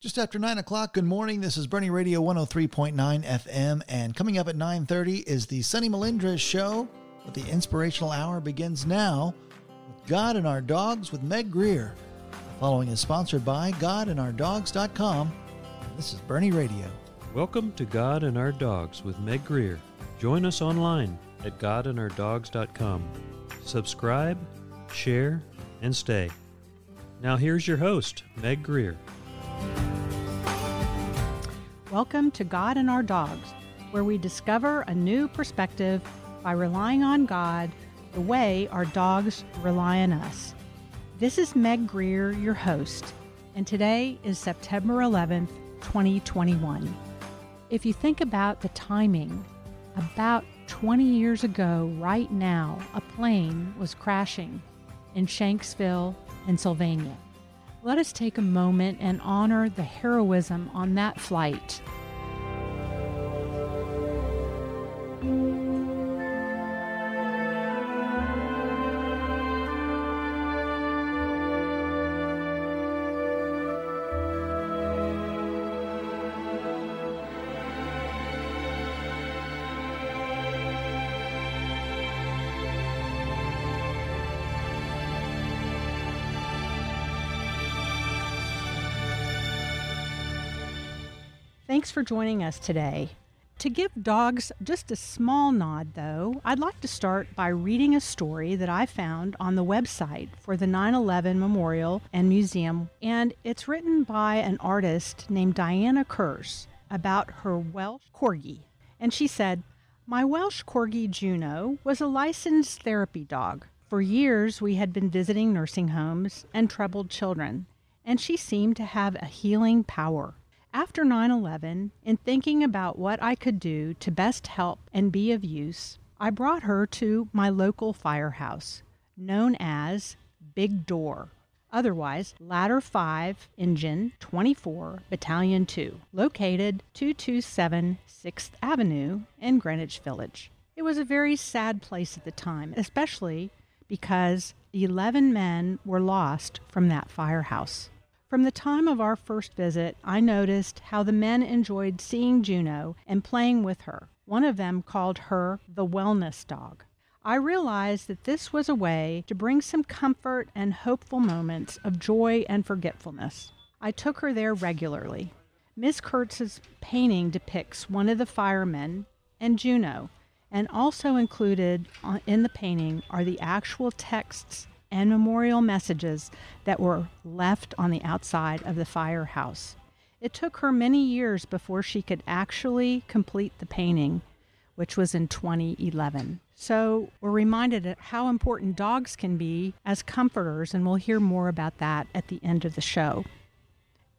Just after 9 o'clock, good morning. This is Boerne Radio 103.9 FM, and coming up at 9.30 is the Sunny Melindres Show, but the inspirational hour begins now with God and Our Dogs with Meg Greer. The following is sponsored by GodandOurDogs.com. This is Boerne Radio. Welcome to God and Our Dogs with Meg Greer. Join us online at GodandOurDogs.com. Subscribe, share, and stay. Now here's your host, Meg Greer. Welcome to God and Our Dogs, where we discover a new perspective by relying on God the way our dogs rely on us. This is Meg Greer, your host, and today is September 11th, 2021. If you think about the timing, about 20 years ago, right now, a plane was crashing in Shanksville, Pennsylvania. Let us take a moment and honor the heroism on that flight. Joining us today. To give dogs just a small nod, though, I'd like to start by reading a story that I found on the website for the 9 11 Memorial and Museum, and it's written by an artist named Diana Kurz about her Welsh corgi. And she said, My Welsh corgi Juno was a licensed therapy dog. For years, we had been visiting nursing homes and troubled children, and she seemed to have a healing power. After 9 11, in thinking about what I could do to best help and be of use, I brought her to my local firehouse, known as Big Door, otherwise Ladder 5 Engine 24 Battalion 2, located 227 6th Avenue in Greenwich Village. It was a very sad place at the time, especially because 11 men were lost from that firehouse. From the time of our first visit, I noticed how the men enjoyed seeing Juno and playing with her. One of them called her the wellness dog. I realized that this was a way to bring some comfort and hopeful moments of joy and forgetfulness. I took her there regularly. Miss Kurz's painting depicts one of the firemen and Juno, and also included uh, in the painting are the actual texts and memorial messages that were left on the outside of the firehouse. It took her many years before she could actually complete the painting, which was in 2011. So we're reminded of how important dogs can be as comforters, and we'll hear more about that at the end of the show.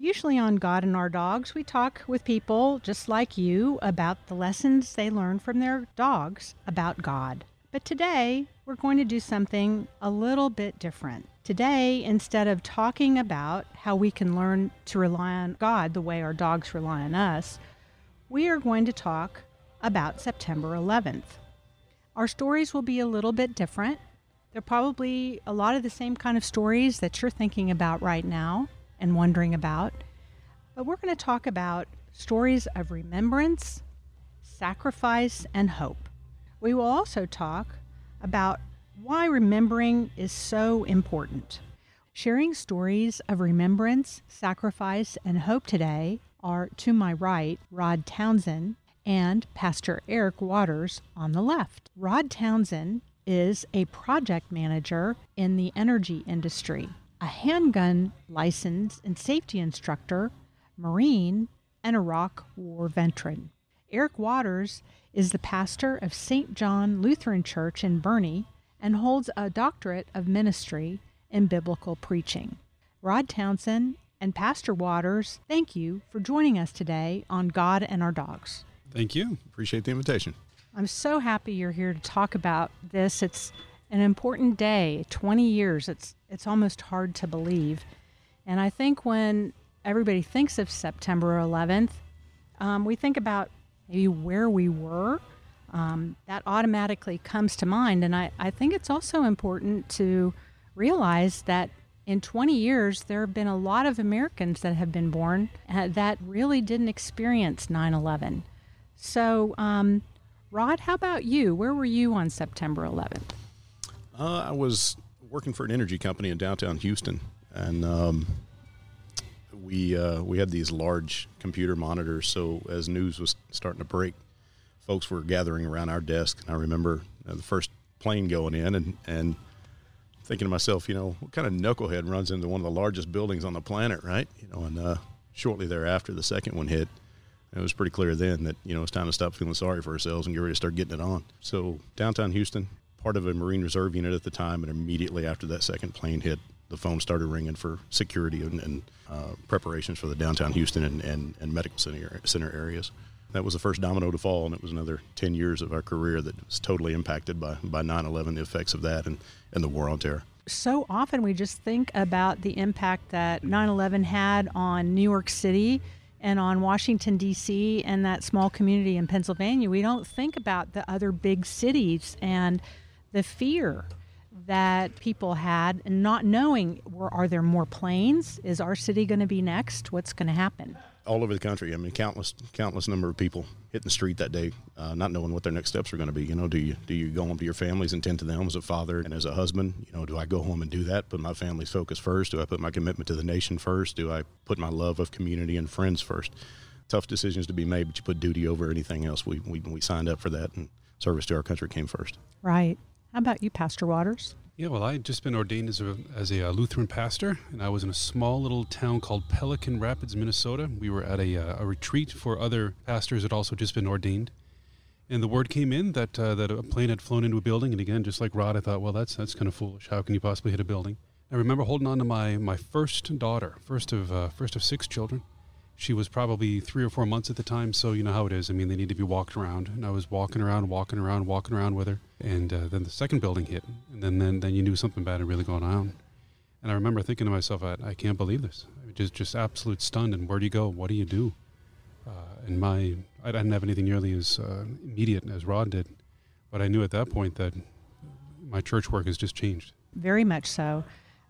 Usually on God and Our Dogs, we talk with people just like you about the lessons they learn from their dogs about God. But today, we're going to do something a little bit different. Today, instead of talking about how we can learn to rely on God the way our dogs rely on us, we are going to talk about September 11th. Our stories will be a little bit different. They're probably a lot of the same kind of stories that you're thinking about right now and wondering about. But we're going to talk about stories of remembrance, sacrifice, and hope. We will also talk about why remembering is so important. Sharing stories of remembrance, sacrifice, and hope today are to my right, Rod Townsend and Pastor Eric Waters on the left. Rod Townsend is a project manager in the energy industry, a handgun license and safety instructor, Marine, and Iraq War veteran. Eric Waters is the pastor of St. John Lutheran Church in Boerne and holds a doctorate of ministry in biblical preaching. Rod Townsend and Pastor Waters, thank you for joining us today on God and Our Dogs. Thank you. Appreciate the invitation. I'm so happy you're here to talk about this. It's an important day, 20 years. It's it's almost hard to believe. And I think when everybody thinks of September 11th, um, we think about maybe where we were, um, that automatically comes to mind. And I, I think it's also important to realize that in 20 years, there have been a lot of Americans that have been born uh, that really didn't experience 9 11. So, um, Rod, how about you? Where were you on September 11th? Uh, I was working for an energy company in downtown Houston, and um, we uh, we had these large computer monitors. So as news was starting to break, folks were gathering around our desk. And I remember the first plane going in, and and thinking to myself, you know, what kind of knucklehead runs into one of the largest buildings on the planet, right? You know, and uh, shortly thereafter, the second one hit. It was pretty clear then that you know it's time to stop feeling sorry for ourselves and get ready to start getting it on. So downtown Houston, part of a Marine Reserve unit at the time, and immediately after that second plane hit, the phone started ringing for security and, and uh, preparations for the downtown Houston and, and, and medical center, center areas. That was the first domino to fall, and it was another 10 years of our career that was totally impacted by, by 9 11, the effects of that, and, and the war on terror. So often we just think about the impact that 9 11 had on New York City and on Washington, D.C., and that small community in Pennsylvania. We don't think about the other big cities and the fear that people had and not knowing were are there more planes? Is our city going to be next? What's going to happen? All over the country. I mean countless countless number of people hitting the street that day uh, not knowing what their next steps are going to be. You know do you do you go home to your families and tend to them as a father and as a husband? You know do i go home and do that? Put my family's focus first? Do i put my commitment to the nation first? Do i put my love of community and friends first? Tough decisions to be made but you put duty over anything else. We, we, we signed up for that and service to our country came first. Right how about you, Pastor Waters? Yeah, well, I had just been ordained as a, as a uh, Lutheran pastor, and I was in a small little town called Pelican Rapids, Minnesota. We were at a, uh, a retreat for other pastors that also just been ordained. And the word came in that uh, that a plane had flown into a building, and again, just like Rod, I thought, well, that's that's kind of foolish. How can you possibly hit a building? I remember holding on to my my first daughter, first of uh, first of six children, she was probably three or four months at the time, so you know how it is. I mean, they need to be walked around, and I was walking around, walking around, walking around with her, and uh, then the second building hit, and then, then then you knew something bad had really gone on. And I remember thinking to myself, I, I can't believe this. Just just absolute stunned. And where do you go? What do you do? Uh, and my I didn't have anything nearly as uh, immediate as Rod did, but I knew at that point that my church work has just changed. Very much so.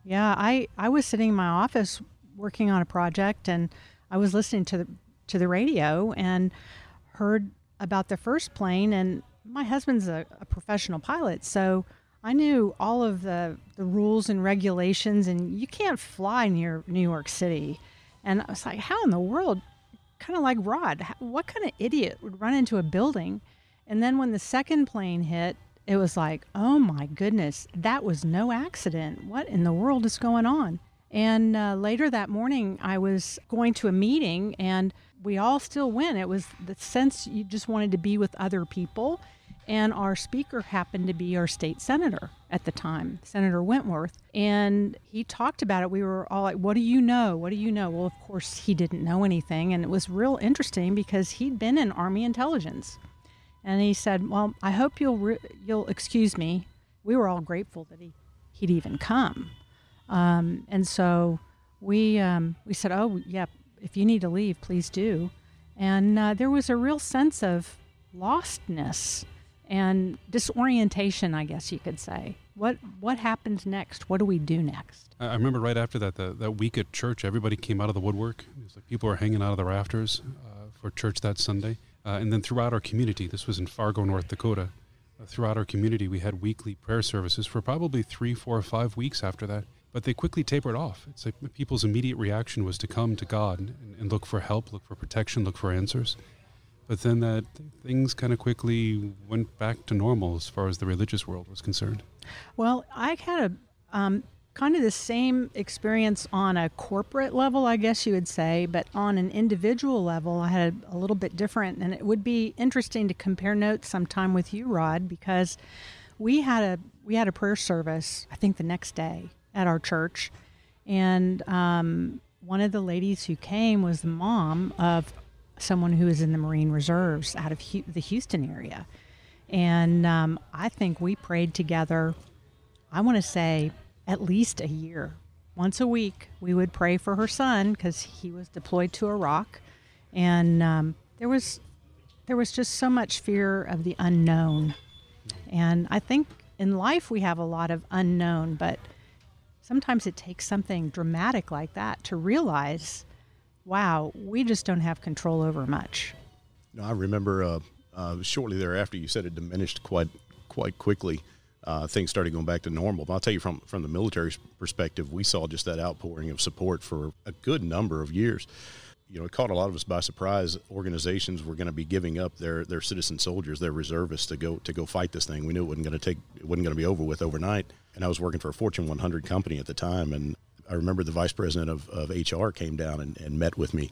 Yeah, I I was sitting in my office working on a project and I was listening to the to the radio and heard about the first plane and my husband's a, a, professional pilot so i knew all of the, the rules and regulations and you can't fly near new york city. And i was like how in the world? Kind of like rod. What kind of idiot would run into a building? And then when the second plane hit it was like oh my goodness that was no accident. What in the world is going on and uh, later that morning, I was going to a meeting, and we all still went. It was the sense you just wanted to be with other people. And our speaker happened to be our state senator at the time, Senator Wentworth. And he talked about it. We were all like, What do you know? What do you know? Well, of course, he didn't know anything. And it was real interesting because he'd been in Army intelligence. And he said, Well, I hope you'll, re- you'll excuse me. We were all grateful that he, he'd even come um, and so we um, we said, oh yeah, if you need to leave, please do. And uh, there was a real sense of lostness and disorientation, I guess you could say. What what happens next? What do we do next? I remember right after that, the, that week at church, everybody came out of the woodwork. It was like people were hanging out of the rafters uh, for church that Sunday. Uh, and then throughout our community, this was in Fargo, North Dakota, uh, throughout our community, we had weekly prayer services for probably three, four, five weeks after that. But they quickly tapered off. It's like people's immediate reaction was to come to God and, and look for help, look for protection, look for answers. But then that things kind of quickly went back to normal as far as the religious world was concerned. Well, I had a um, kind of the same experience on a corporate level, I guess you would say, but on an individual level, I had a little bit different. And it would be interesting to compare notes sometime with you, Rod, because we had a we had a prayer service. I think the next day, at our church, and um, one of the ladies who came was the mom of someone who is in the Marine Reserves out of the Houston area, and um, I think we prayed together. I want to say at least a year. Once a week, we would pray for her son because he was deployed to Iraq, and um, there was there was just so much fear of the unknown. And I think in life we have a lot of unknown, but sometimes it takes something dramatic like that to realize, wow, we just don't have control over much. No, I remember uh, uh, shortly thereafter you said it diminished quite quite quickly. Uh, things started going back to normal. But I'll tell you from from the military perspective, we saw just that outpouring of support for a good number of years. You know, it caught a lot of us by surprise. Organizations were going to be giving up their their citizen soldiers, their reservists, to go to go fight this thing. We knew it wasn't going to take, it wasn't going to be over with overnight. And I was working for a Fortune 100 company at the time, and I remember the vice president of, of HR came down and, and met with me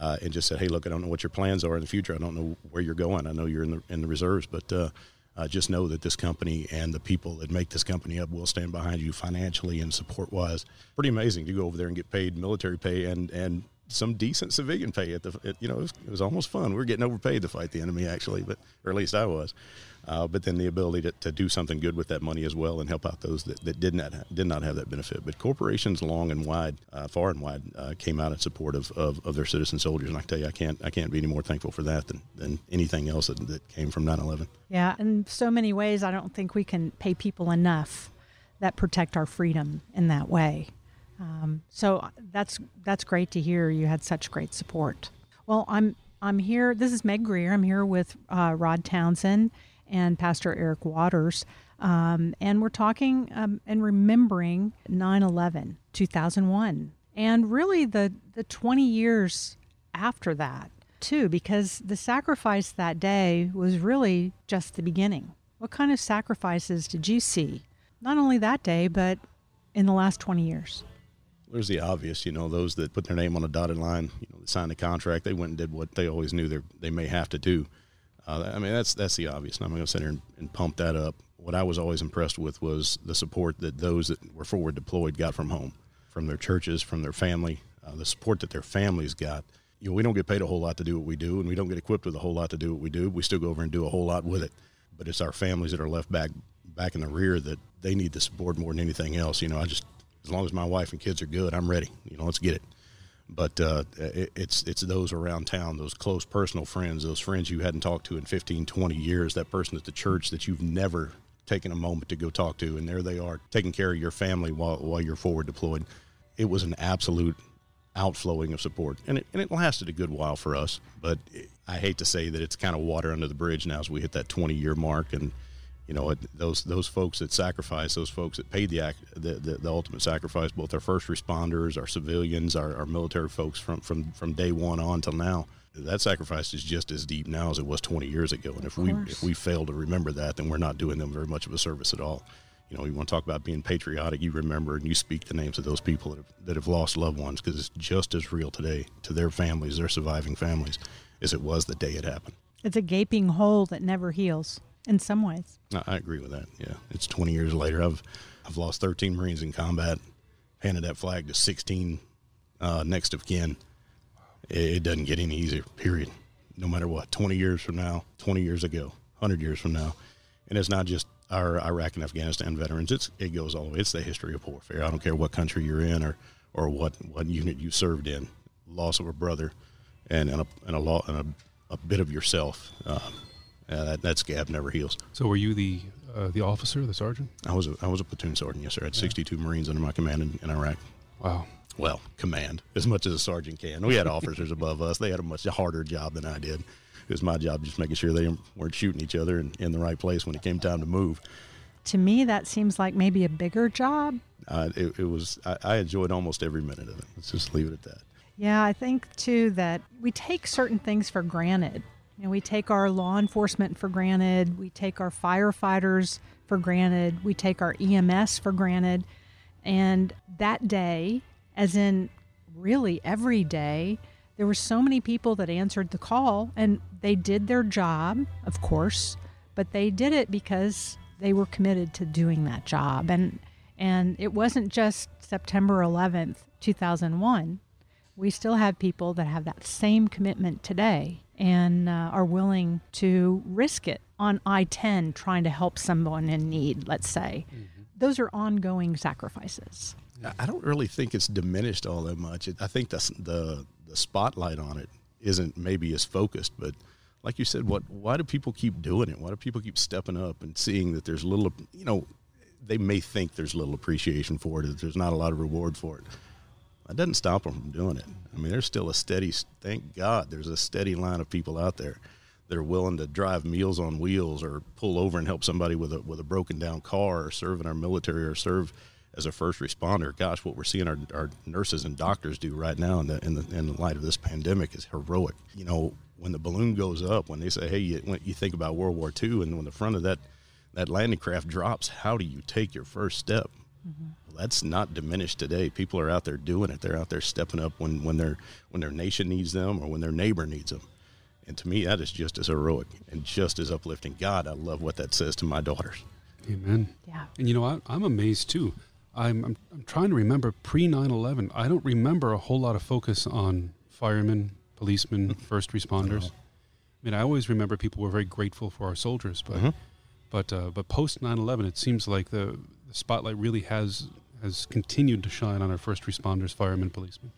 uh, and just said, "Hey, look, I don't know what your plans are in the future. I don't know where you're going. I know you're in the in the reserves, but uh, uh, just know that this company and the people that make this company up will stand behind you financially and support wise. Pretty amazing to go over there and get paid military pay and and some decent civilian pay at the you know it was, it was, almost fun. We were getting overpaid to fight the enemy actually, but or at least I was. Uh, but then the ability to, to do something good with that money as well and help out those that, that did not did not have that benefit. But corporations long and wide, uh, far and wide, uh, came out in support of, of, of, their citizen soldiers, and I tell you, I can't I can't be any more thankful for that than, than anything else that, that came from 9/11. Yeah, in so many ways, I don't think we can pay people enough that protect our freedom in that way. Um, so that's that's great to hear. You had such great support. Well, I'm I'm here. This is Meg Greer. I'm here with uh, Rod Townsend and Pastor Eric Waters. Um, and we're talking um, and remembering 9 11, 2001, and really the, the 20 years after that, too, because the sacrifice that day was really just the beginning. What kind of sacrifices did you see? Not only that day, but in the last 20 years? There's the obvious, you know, those that put their name on a dotted line, you know, signed a contract, they went and did what they always knew they may have to do. Uh, I mean, that's that's the obvious. And I'm going to sit here and, and, pump that up. What I was always impressed with was the support that those that were forward deployed got from home, from their churches, from their family, uh, the support that their families got. You know, we don't get paid a whole lot to do what we do, and we don't get equipped with a whole lot to do what we do. We still go over and do a whole lot with it. But it's our families that are left back back in the rear that they need the support more than anything else. You know, I just as long as my wife and kids are good, I'm ready. You know, let's get it but uh, it, it's it's those around town, those close personal friends, those friends you hadn't talked to in 15, 20 years, that person at the church that you've never taken a moment to go talk to, and there they are taking care of your family while while you're forward deployed. It was an absolute outflowing of support, and it and it lasted a good while for us. But I hate to say that it's kind of water under the bridge now as we hit that 20 year mark, and you know, those those folks that sacrificed, those folks that paid the, act, the, the, the ultimate sacrifice, both our first responders, our civilians, our, our military folks from, from, from day one on till now, that sacrifice is just as deep now as it was 20 years ago. And if we if we fail to remember that, then we're not doing them very much of a service at all. You know, you want to talk about being patriotic, you remember and you speak the names of those people that have, that have lost loved ones because it's just as real today to their families, their surviving families, as it was the day it happened. It's a gaping hole that never heals in some ways. I agree with that. Yeah, it's 20 years later. I've I've lost 13 Marines in combat, handed that flag to 16 uh, next of kin. It, it doesn't get any easier. Period. No matter what. 20 years from now, 20 years ago, 100 years from now, and it's not just our Iraq and Afghanistan veterans. It's it goes all the way. It's the history of warfare. I don't care what country you're in or or what what unit you served in. Loss of a brother, and and a and a, law, and a, a bit of yourself. Um, uh, that, that scab never heals. So, were you the uh, the officer, the sergeant? I was a, I was a platoon sergeant. Yes, sir. I had yeah. 62 Marines under my command in, in, Iraq. Wow. Well, command as much as a sergeant can. We had officers above us. They had a much harder job than I did. It was my job just making sure they weren't shooting each other in, in the right place when it came time to move. To me, that seems like maybe a bigger job. Uh, it, it, was. I, I enjoyed almost every minute of it. Let's just leave it at that. Yeah, I think too that we take certain things for granted you know, we take our law enforcement for granted, we take our firefighters for granted, we take our EMS for granted. And that day, as in really every day, there were so many people that answered the call and they did their job, of course, but they did it because they were committed to doing that job. And and it wasn't just September 11th, 2001. We still have people that have that same commitment today and uh, are willing to risk it on I 10 trying to help someone in need, let's say. Mm-hmm. Those are ongoing sacrifices. I don't really think it's diminished all that much. I think the, the, the spotlight on it isn't maybe as focused, but like you said, what why do people keep doing it? Why do people keep stepping up and seeing that there's little, you know, they may think there's little appreciation for it, that there's not a lot of reward for it. That doesn't stop them from doing it. I mean, there's still a steady, thank God, there's a steady line of people out there that are willing to drive meals on wheels or pull over and help somebody with a with a broken down car or serve in our military or serve as a first responder. Gosh, what we're seeing our, our nurses and doctors do right now in the, in the in the light of this pandemic is heroic. You know, when the balloon goes up, when they say, "Hey," you, you think about World War II, and when the front of that that landing craft drops, how do you take your first step? Mm-hmm. That's not diminished today. People are out there doing it. They're out there stepping up when when their when their nation needs them or when their neighbor needs them. And to me, that is just as heroic and just as uplifting. God, I love what that says to my daughters. Amen. Yeah. And you know, I, I'm amazed too. I'm, I'm, I'm trying to remember pre 9 11. I don't remember a whole lot of focus on firemen, policemen, mm-hmm. first responders. I mean, I always remember people were very grateful for our soldiers, but mm-hmm. but uh, but post 9 11, it seems like the, the spotlight really has has continued to shine on our first responders, firemen, policemen.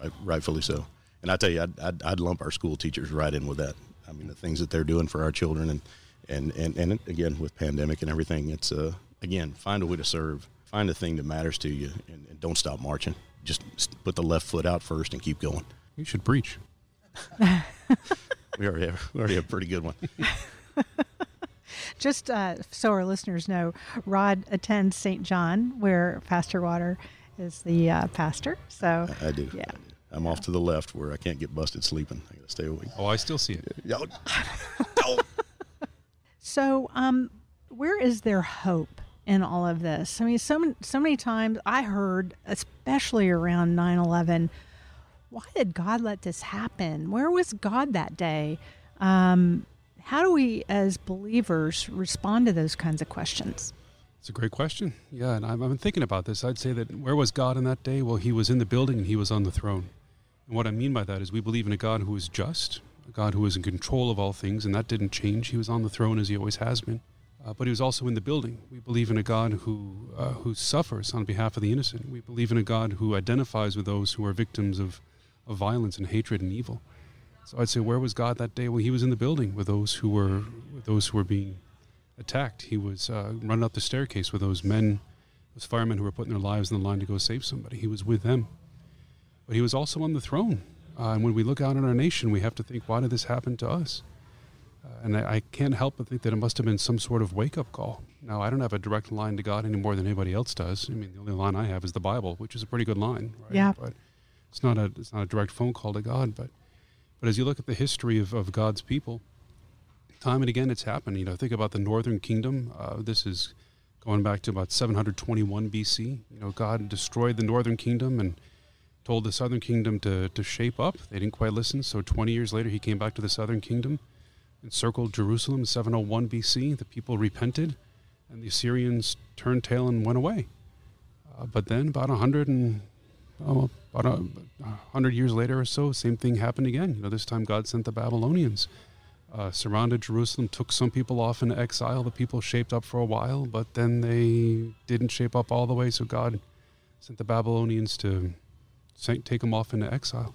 Right, rightfully so. And I tell you, I'd, I'd, I'd, lump our school teachers right in with that. I mean, the things that they're doing for our children, and and and, and again with pandemic and everything, it's uh, again find a way to serve, find a thing that matters to you, and, and don't stop marching. Just put the left foot out first and keep going. You should preach. we already have we already have a pretty good one. Just uh, so our listeners know, Rod attends St. John, where Pastor Water is the uh, pastor. So I, I do. Yeah. I do. I'm off to the left where I can't get busted sleeping. I got to stay awake. Oh, I still see it. so, um, where is there hope in all of this? I mean, so so many times I heard, especially around 9/11, why did God let this happen? Where was God that day? Um, how do we, as believers, respond to those kinds of questions? It's a great question. Yeah, and I've been thinking about this. I'd say that where was God in that day? Well, He was in the building and He was on the throne. And what I mean by that is we believe in a God who is just, a God who is in control of all things, and that didn't change. He was on the throne as he always has been. Uh, but he was also in the building. We believe in a God who, uh, who suffers on behalf of the innocent. We believe in a God who identifies with those who are victims of, of violence and hatred and evil. So I'd say, where was God that day? Well, he was in the building with those who were with those who were being attacked. He was uh, running up the staircase with those men, those firemen who were putting their lives in the line to go save somebody. He was with them but he was also on the throne. Uh, and when we look out on our nation, we have to think, why did this happen to us? Uh, and I, I, can't help but think that it must have been some sort of wake up call. Now, I don't have a direct line to God any more than anybody else does. I mean, the only line I have is the Bible, which is a pretty good line, right? Yeah. But it's not a it's not a direct phone call to God. But but as you look at the history of, of God's people, time and again it's happened. You know, think about the Northern Kingdom. Uh, this is going back to about 721 BC. You know, God destroyed the Northern Kingdom and told the southern kingdom to, to shape up. They didn't quite listen, so 20 years later, he came back to the southern kingdom, encircled Jerusalem, 701 BC. The people repented, and the Assyrians turned tail and went away. Uh, but then, about 100 and oh, about a, 100 years later or so, same thing happened again. You know, this time God sent the Babylonians. Uh, surrounded Jerusalem, took some people off into exile. The people shaped up for a while, but then they didn't shape up all the way. So God sent the Babylonians to take them off into exile.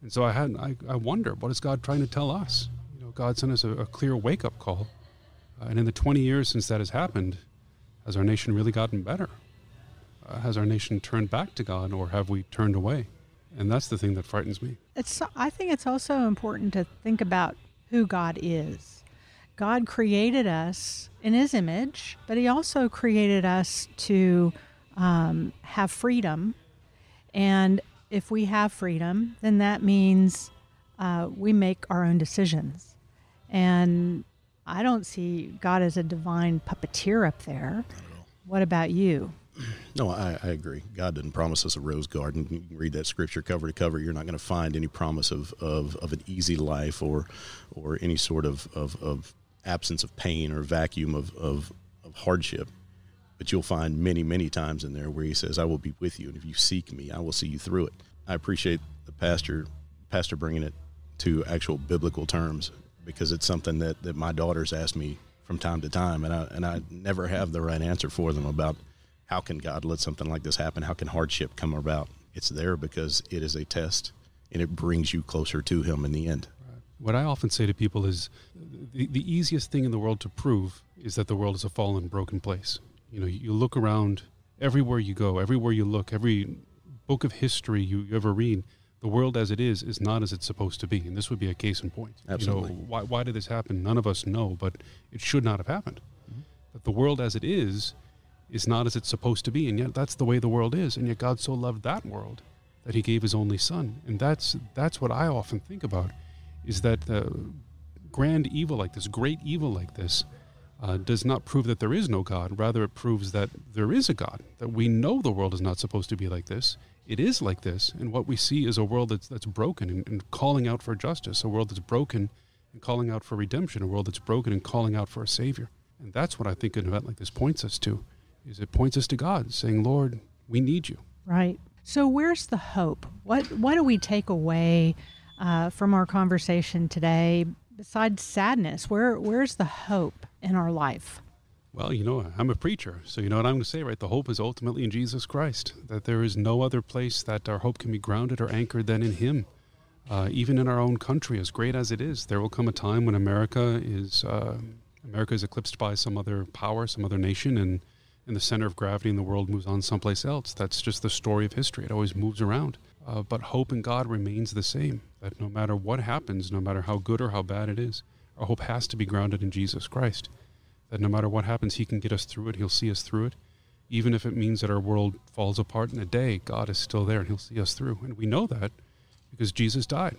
And so I had I, I wonder what is God trying to tell us? You know, God sent us a, a clear wake up call. Uh, and in the 20 years since that has happened, has our nation really gotten better? Has our nation turned back to God, or have we turned away? And that's the thing that frightens me. It's I think it's also important to think about who God is. God created us in His image, but He also created us to um, have freedom and if we have freedom, then that means uh, we make our own decisions. And I don't see God as a divine puppeteer up there. What about you? No, I, I, agree. God didn't promise us a rose garden. You can read that scripture cover to cover. You're not going to find any promise of, of, of, an easy life or or any sort of, of, of absence of pain or vacuum of, of, of hardship. But you'll find many, many times in there where he says, I will be with you. And if you seek me, I will see you through it. I appreciate the pastor, pastor bringing it to actual biblical terms because it's something that, that my daughters ask me from time to time. And I, and I never have the right answer for them about how can God let something like this happen? How can hardship come about? It's there because it is a test and it brings you closer to him in the end. What I often say to people is the, the easiest thing in the world to prove is that the world is a fallen, broken place You know, you look around everywhere you go, everywhere you look, every book of history you, you ever read, the world as it is is not as it's supposed to be. And this would be a case in point. Absolutely. You know, why, why did this happen? None of us know, but it should not have happened. Mm-hmm. But the world as it is is not as it's supposed to be. And yet that's the way the world is. And yet God so loved that world that he gave his only son. And that's that's what I often think about is that the grand evil like this, great evil like this, uh, does not prove that there is no God. Rather, it proves that there is a God, that we know the world is not supposed to be like this. It is like this. And what we see is a world that's, that's broken and, and calling out for justice, a world that's broken and calling out for redemption, a world that's broken and calling out for a Savior. And that's what I think an event like this points us to, is it points us to God, saying, Lord, we need you. Right. So where's the hope? What what do we take away uh, from our conversation today besides sadness? Where where's the hope in our life? Well, you know, I'm a preacher, so you know what I'm going to say, right? The hope is ultimately in Jesus Christ, that there is no other place that our hope can be grounded or anchored than in Him. Uh, even in our own country, as great as it is, there will come a time when America is uh, America is eclipsed by some other power, some other nation, and and the center of gravity in the world moves on someplace else. That's just the story of history. It always moves around. Uh, but hope in God remains the same. That no matter what happens, no matter how good or how bad it is, our hope has to be grounded in Jesus Christ. That no matter what happens, He can get us through it. He'll see us through it. Even if it means that our world falls apart in a day, God is still there and He'll see us through. And we know that because Jesus died.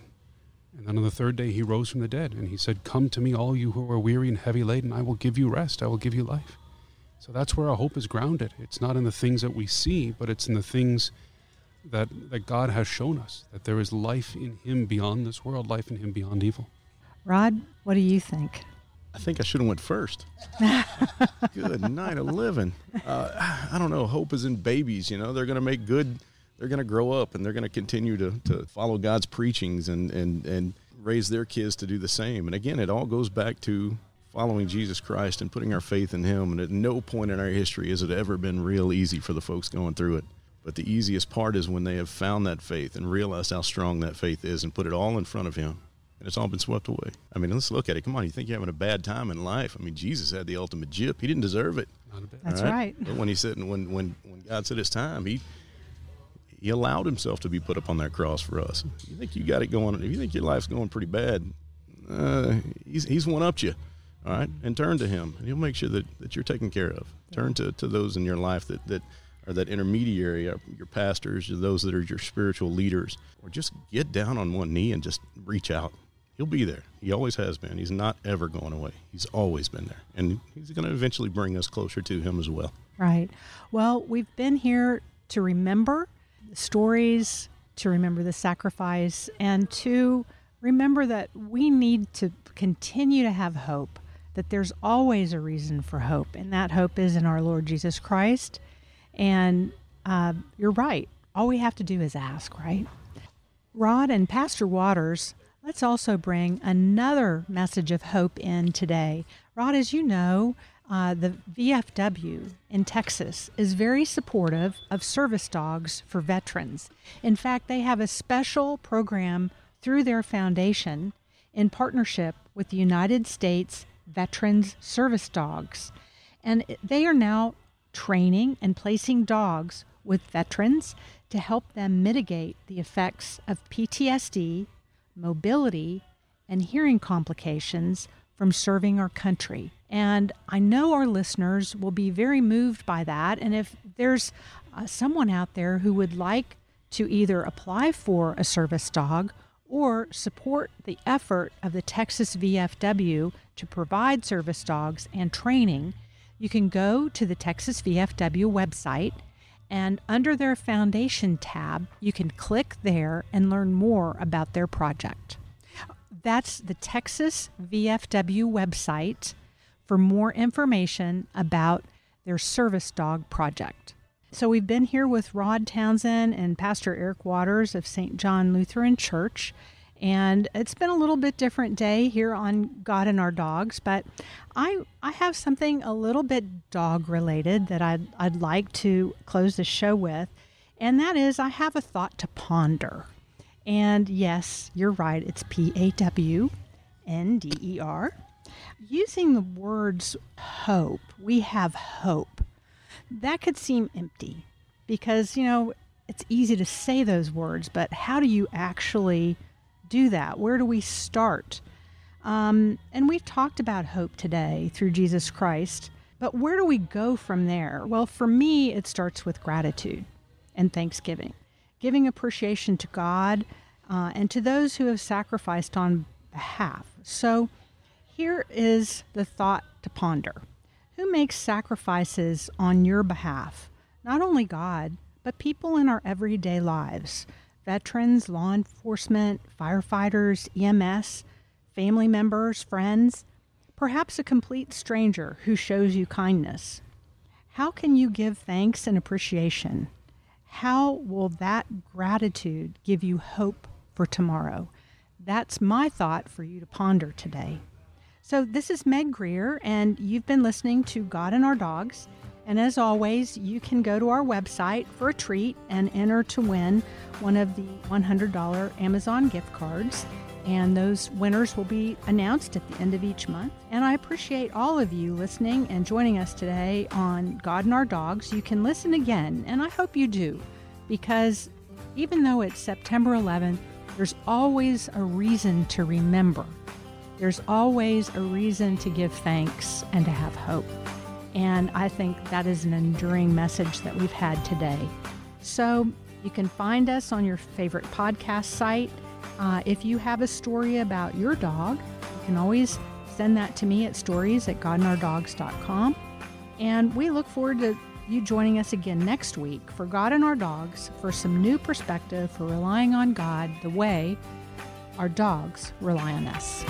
And then on the third day, He rose from the dead. And He said, Come to me, all you who are weary and heavy laden. I will give you rest. I will give you life. So that's where our hope is grounded. It's not in the things that we see, but it's in the things that, that God has shown us that there is life in Him beyond this world, life in Him beyond evil. Rod, what do you think? I think I should have went first. good night of living. Uh, I don't know. Hope is in babies. You know, they're going to make good. They're going to grow up and they're going to continue to to follow God's preachings and and and raise their kids to do the same. And again, it all goes back to following Jesus Christ and putting our faith in Him. And at no point in our history has it ever been real easy for the folks going through it. But the easiest part is when they have found that faith and realized how strong that faith is and put it all in front of Him. And it's all been swept away. I mean, let's look at it. Come on, you think you're having a bad time in life? I mean, Jesus had the ultimate jip. He didn't deserve it. Not a bit. That's all right. But when he said, when when when God said it's time, he he allowed himself to be put up on that cross for us. You think you got it going? If you think your life's going pretty bad, uh, he's he's one upped you. All right, and turn to him, and he'll make sure that, that you're taken care of. Turn to, to those in your life that, that are that intermediary, uh, your pastors, or those that are your spiritual leaders, or just get down on one knee and just reach out. He'll be there. He always has been. He's not ever going away. He's always been there, and he's going to eventually bring us closer to him as well. Right. Well, we've been here to remember the stories, to remember the sacrifice, and to remember that we need to continue to have hope, that there's always a reason for hope, and that hope is in our Lord Jesus Christ. And uh, you're right. All we have to do is ask, right? Rod and Pastor Waters, let's also bring another message of hope in today. Rod, as you know, uh, the VFW in Texas is very supportive of service dogs for veterans. In fact, they have a special program through their foundation in partnership with the United States Veterans Service Dogs. And they are now training and placing dogs with veterans to help them mitigate the effects of PTSD, mobility, and hearing complications from serving our country. And I know our listeners will be very moved by that. And if there's uh, someone out there who would like to either apply for a service dog or support the effort of the Texas VFW to provide service dogs and training, you can go to the Texas VFW website and under their foundation tab, you can click there and learn more about their project. That's the Texas VFW website for more information about their service dog project. So we've been here with Rod Townsend and Pastor Eric Waters of St. John Lutheran Church. And it's been a little bit different day here on God and Our Dogs, but I I have something a little bit dog related that I'd I'd like to close the show with, and that is I have a thought to ponder. And yes, you're right, it's P A W N D E R. Using the words hope, we have hope. That could seem empty because, you know, it's easy to say those words, but how do you actually do that? Where do we start? Um, and we've talked about hope today through Jesus Christ, but where do we go from there? Well, for me, it starts with gratitude and thanksgiving, giving appreciation to God uh, and to those who have sacrificed on behalf. So here is the thought to ponder Who makes sacrifices on your behalf? Not only God, but people in our everyday lives veterans, law enforcement, firefighters, EMS, family members, friends, perhaps a complete stranger who shows you kindness. How can you give thanks and appreciation? How will that gratitude give you hope for tomorrow? That's my thought for you to ponder today. So, this is Meg Greer, and you've been listening to God and Our Dogs. And as always, you can go to our website for a treat and enter to win one of the $100 Amazon gift cards. And those winners will be announced at the end of each month. And I appreciate all of you listening and joining us today on God and Our Dogs. You can listen again, and I hope you do, because even though it's September 11th, there's always a reason to remember. There's always a reason to give thanks and to have hope. And I think that is an enduring message that we've had today. So you can find us on your favorite podcast site. Uh, if you have a story about your dog, you can always send that to me at stories at godandourdogs.com. And we look forward to you joining us again next week for God and Our Dogs for some new perspective for relying on God the way our dogs rely on us.